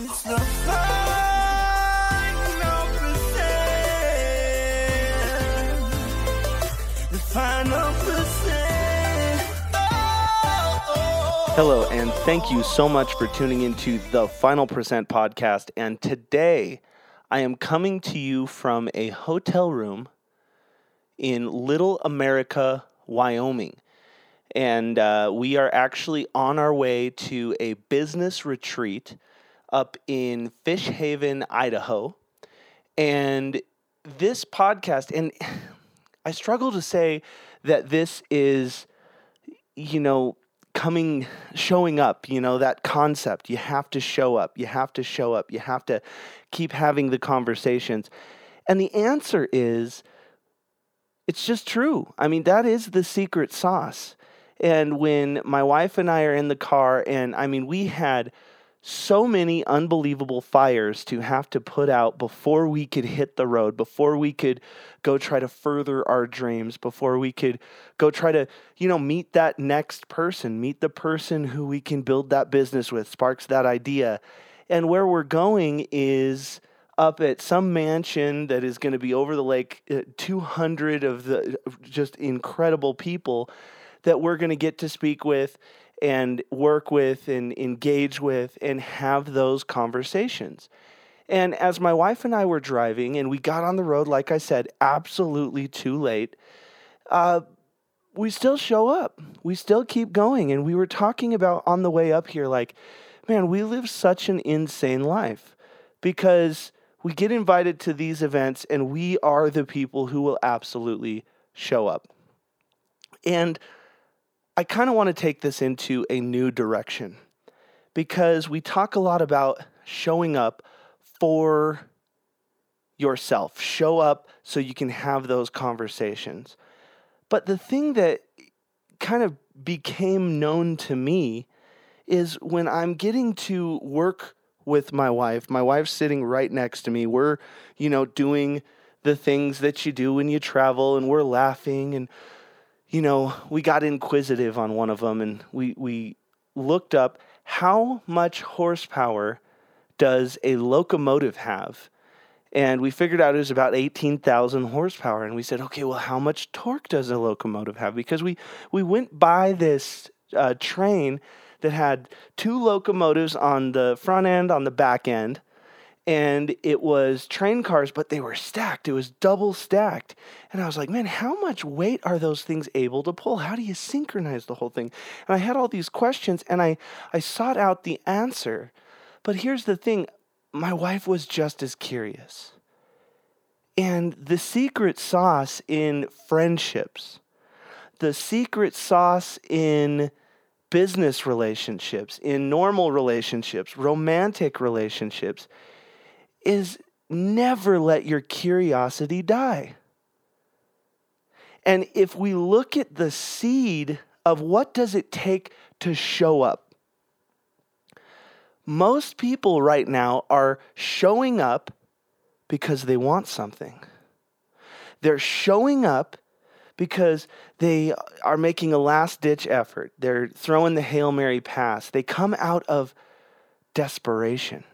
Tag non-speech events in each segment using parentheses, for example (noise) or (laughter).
Oh. Hello, and thank you so much for tuning into the Final Percent podcast. And today, I am coming to you from a hotel room in Little America, Wyoming. And uh, we are actually on our way to a business retreat up in Fish Haven, Idaho. And this podcast, and (sighs) I struggle to say that this is, you know, coming, showing up, you know, that concept. You have to show up. You have to show up. You have to keep having the conversations. And the answer is, it's just true. I mean, that is the secret sauce. And when my wife and I are in the car, and I mean, we had so many unbelievable fires to have to put out before we could hit the road, before we could go try to further our dreams, before we could go try to, you know, meet that next person, meet the person who we can build that business with, sparks that idea. And where we're going is up at some mansion that is going to be over the lake, uh, 200 of the just incredible people that we're going to get to speak with and work with and engage with and have those conversations. And as my wife and I were driving and we got on the road, like I said, absolutely too late, uh, we still show up. We still keep going. And we were talking about on the way up here, like, man, we live such an insane life because we get invited to these events and we are the people who will absolutely show up. And I kind of want to take this into a new direction because we talk a lot about showing up for yourself. Show up so you can have those conversations. But the thing that kind of became known to me is when I'm getting to work with my wife, my wife's sitting right next to me. We're, you know, doing the things that you do when you travel and we're laughing and you know, we got inquisitive on one of them and we we looked up how much horsepower does a locomotive have? And we figured out it was about 18,000 horsepower. And we said, okay, well, how much torque does a locomotive have? Because we, we went by this uh, train that had two locomotives on the front end, on the back end, and it was train cars, but they were stacked. It was double stacked. And I was like, man, how much weight are those things able to pull? How do you synchronize the whole thing? And I had all these questions and I, I sought out the answer. But here's the thing my wife was just as curious. And the secret sauce in friendships, the secret sauce in business relationships, in normal relationships, romantic relationships, is never let your curiosity die. And if we look at the seed of what does it take to show up, most people right now are showing up because they want something. They're showing up because they are making a last ditch effort. They're throwing the Hail Mary pass. They come out of desperation.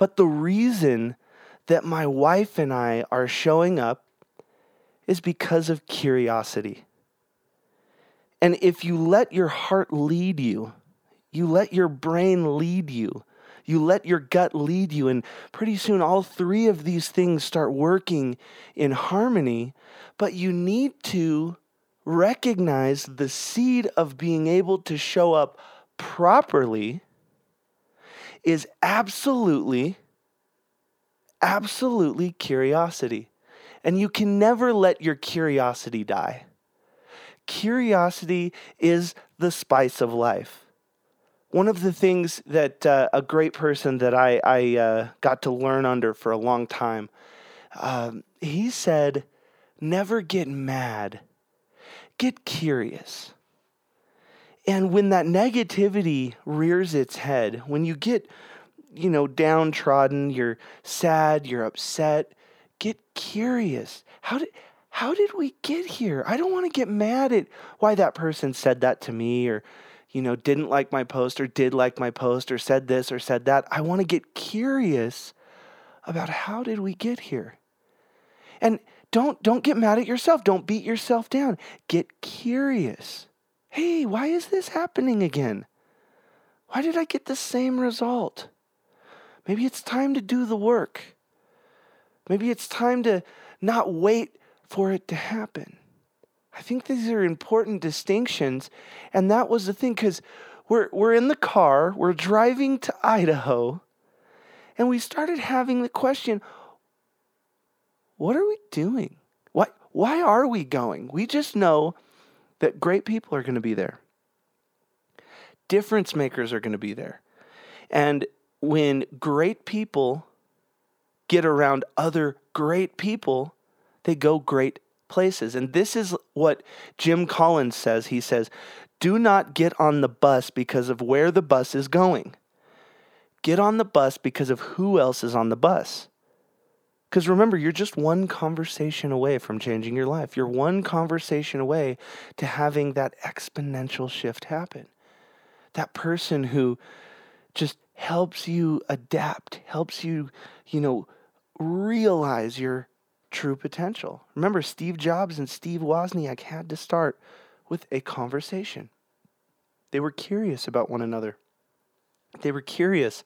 But the reason that my wife and I are showing up is because of curiosity. And if you let your heart lead you, you let your brain lead you, you let your gut lead you, and pretty soon all three of these things start working in harmony. But you need to recognize the seed of being able to show up properly is absolutely, absolutely curiosity. And you can never let your curiosity die. Curiosity is the spice of life. One of the things that uh, a great person that I, I uh, got to learn under for a long time, um, he said, never get mad, get curious. And when that negativity rears its head, when you get, you know, downtrodden, you're sad, you're upset, get curious. How did how did we get here? I don't want to get mad at why that person said that to me or you know, didn't like my post or did like my post or said this or said that. I want to get curious about how did we get here? And don't don't get mad at yourself. Don't beat yourself down. Get curious. Hey, why is this happening again? Why did I get the same result? Maybe it's time to do the work. Maybe it's time to not wait for it to happen. I think these are important distinctions. And that was the thing because we're, we're in the car, we're driving to Idaho, and we started having the question what are we doing? Why, why are we going? We just know that great people are going to be there, difference makers are going to be there. And when great people get around other great people, they go great places. And this is what Jim Collins says. He says, Do not get on the bus because of where the bus is going. Get on the bus because of who else is on the bus. Because remember, you're just one conversation away from changing your life. You're one conversation away to having that exponential shift happen. That person who just helps you adapt, helps you, you know, realize your true potential. Remember, Steve Jobs and Steve Wozniak had to start with a conversation. They were curious about one another. They were curious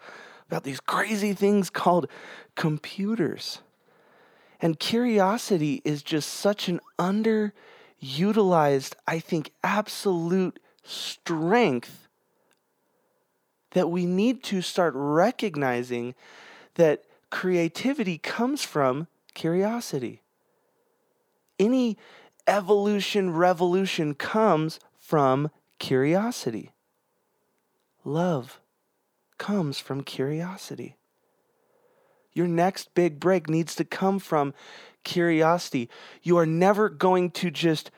about these crazy things called computers. And curiosity is just such an underutilized, I think, absolute strength that we need to start recognizing that creativity comes from curiosity. Any evolution, revolution comes from curiosity. Love comes from curiosity. Your next big break needs to come from curiosity. You are never going to just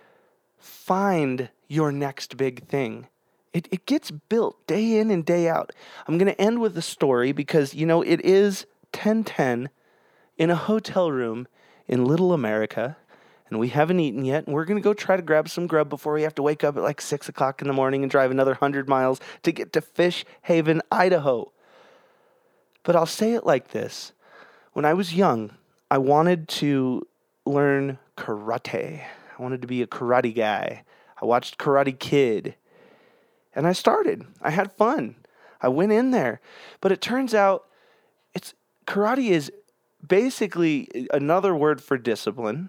find your next big thing. It, it gets built day in and day out. I'm going to end with a story because, you know, it is 1010 in a hotel room in Little America, and we haven't eaten yet. And we're going to go try to grab some grub before we have to wake up at like 6 o'clock in the morning and drive another 100 miles to get to Fish Haven, Idaho. But I'll say it like this When I was young, I wanted to learn karate. I wanted to be a karate guy. I watched Karate Kid. And I started. I had fun. I went in there. But it turns out it's karate is basically another word for discipline.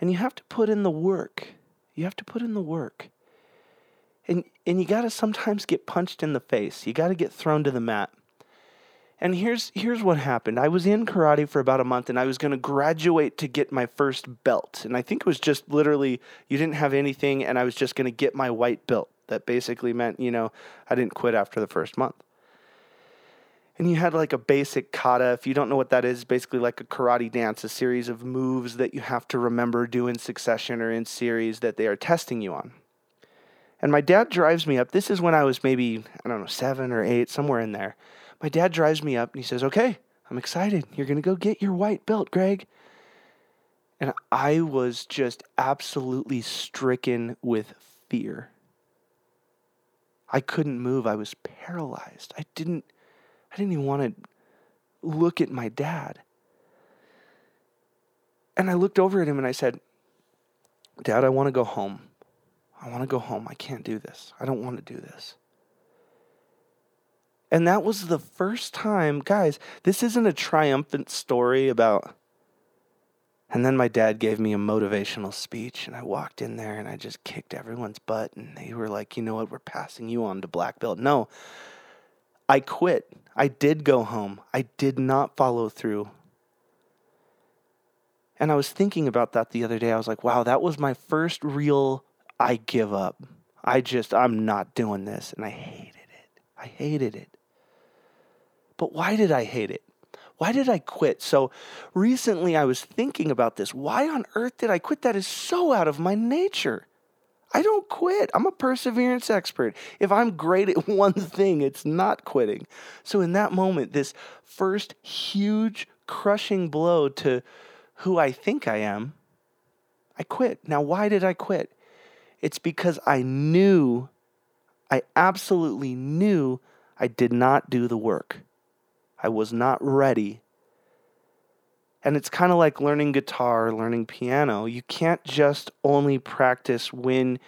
And you have to put in the work. You have to put in the work. And and you got to sometimes get punched in the face. You got to get thrown to the mat. And here's here's what happened. I was in karate for about a month and I was going to graduate to get my first belt. And I think it was just literally you didn't have anything and I was just going to get my white belt that basically meant, you know, I didn't quit after the first month. And you had like a basic kata. If you don't know what that is, basically like a karate dance, a series of moves that you have to remember, do in succession or in series that they are testing you on. And my dad drives me up. This is when I was maybe, I don't know, seven or eight, somewhere in there. My dad drives me up and he says, Okay, I'm excited. You're going to go get your white belt, Greg. And I was just absolutely stricken with fear. I couldn't move. I was paralyzed. I didn't I didn't even want to look at my dad. And I looked over at him and I said, "Dad, I want to go home. I want to go home. I can't do this. I don't want to do this." And that was the first time, guys, this isn't a triumphant story about and then my dad gave me a motivational speech, and I walked in there and I just kicked everyone's butt. And they were like, you know what, we're passing you on to black belt. No, I quit. I did go home. I did not follow through. And I was thinking about that the other day. I was like, wow, that was my first real I give up. I just, I'm not doing this. And I hated it. I hated it. But why did I hate it? Why did I quit? So recently I was thinking about this. Why on earth did I quit? That is so out of my nature. I don't quit. I'm a perseverance expert. If I'm great at (laughs) one thing, it's not quitting. So, in that moment, this first huge crushing blow to who I think I am, I quit. Now, why did I quit? It's because I knew I absolutely knew I did not do the work. I was not ready. And it's kind of like learning guitar, learning piano. You can't just only practice when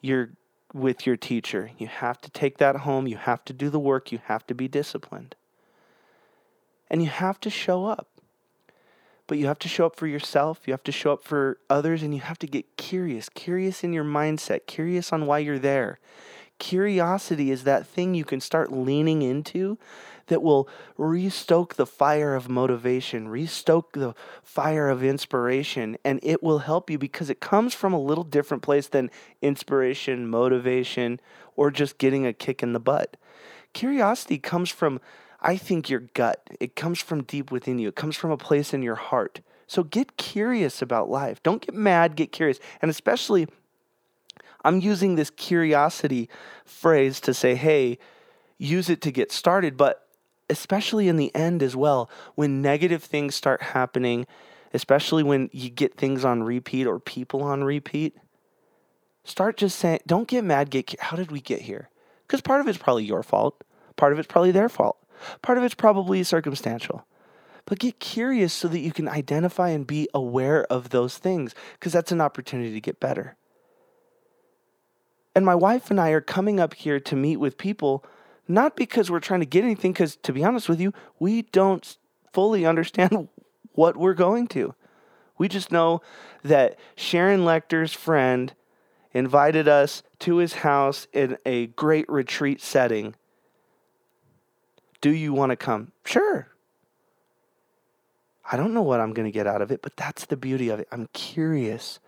you're with your teacher. You have to take that home. You have to do the work. You have to be disciplined. And you have to show up. But you have to show up for yourself. You have to show up for others. And you have to get curious, curious in your mindset, curious on why you're there. Curiosity is that thing you can start leaning into that will restoke the fire of motivation, restoke the fire of inspiration, and it will help you because it comes from a little different place than inspiration, motivation, or just getting a kick in the butt. Curiosity comes from, I think, your gut. It comes from deep within you, it comes from a place in your heart. So get curious about life. Don't get mad, get curious. And especially, I'm using this curiosity phrase to say, hey, use it to get started, but especially in the end as well, when negative things start happening, especially when you get things on repeat or people on repeat, start just saying, don't get mad, get how did we get here? Because part of it's probably your fault, part of it's probably their fault, part of it's probably circumstantial. But get curious so that you can identify and be aware of those things, because that's an opportunity to get better. And my wife and I are coming up here to meet with people not because we're trying to get anything, because to be honest with you, we don't fully understand (laughs) what we're going to. We just know that Sharon Lechter's friend invited us to his house in a great retreat setting. Do you want to come? Sure. I don't know what I'm going to get out of it, but that's the beauty of it. I'm curious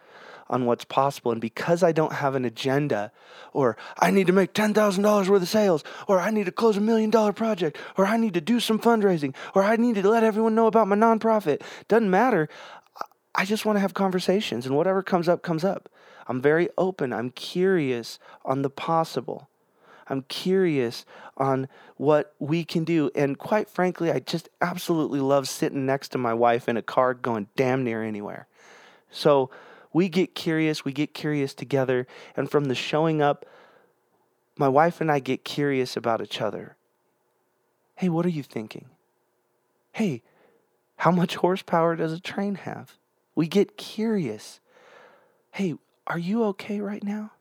on what's possible. And because I don't have an agenda, or I need to make $10,000 worth of sales, or I need to close a million dollar project, or I need to do some fundraising, or I need to let everyone know about my nonprofit, doesn't matter. I just want to have conversations, and whatever comes up, comes up. I'm very open. I'm curious on the possible. I'm curious on what we can do. And quite frankly, I just absolutely love sitting next to my wife in a car going damn near anywhere. So we get curious, we get curious together. And from the showing up, my wife and I get curious about each other. Hey, what are you thinking? Hey, how much horsepower does a train have? We get curious. Hey, are you okay right now?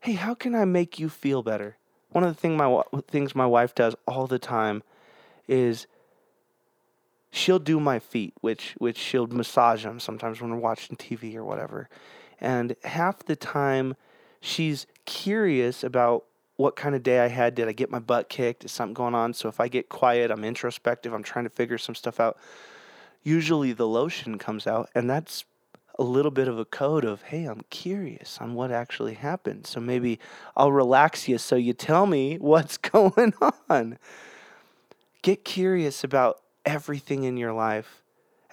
Hey, how can I make you feel better? One of the thing my, things my wife does all the time is she'll do my feet, which which she'll massage them sometimes when we're watching TV or whatever. And half the time, she's curious about what kind of day I had. Did I get my butt kicked? Is something going on? So if I get quiet, I'm introspective. I'm trying to figure some stuff out. Usually the lotion comes out, and that's a little bit of a code of, hey, I'm curious on what actually happened. So maybe I'll relax you so you tell me (laughs) what's (laughs) going on. Get curious about everything in your life.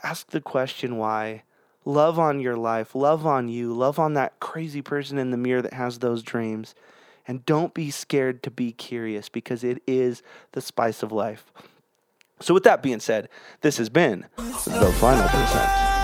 Ask the question why. Love on your life. Love on you. Love on that crazy person in the mirror that has those dreams. And don't be scared to be curious because it is the spice of life. So, with that being said, this has been the final percent.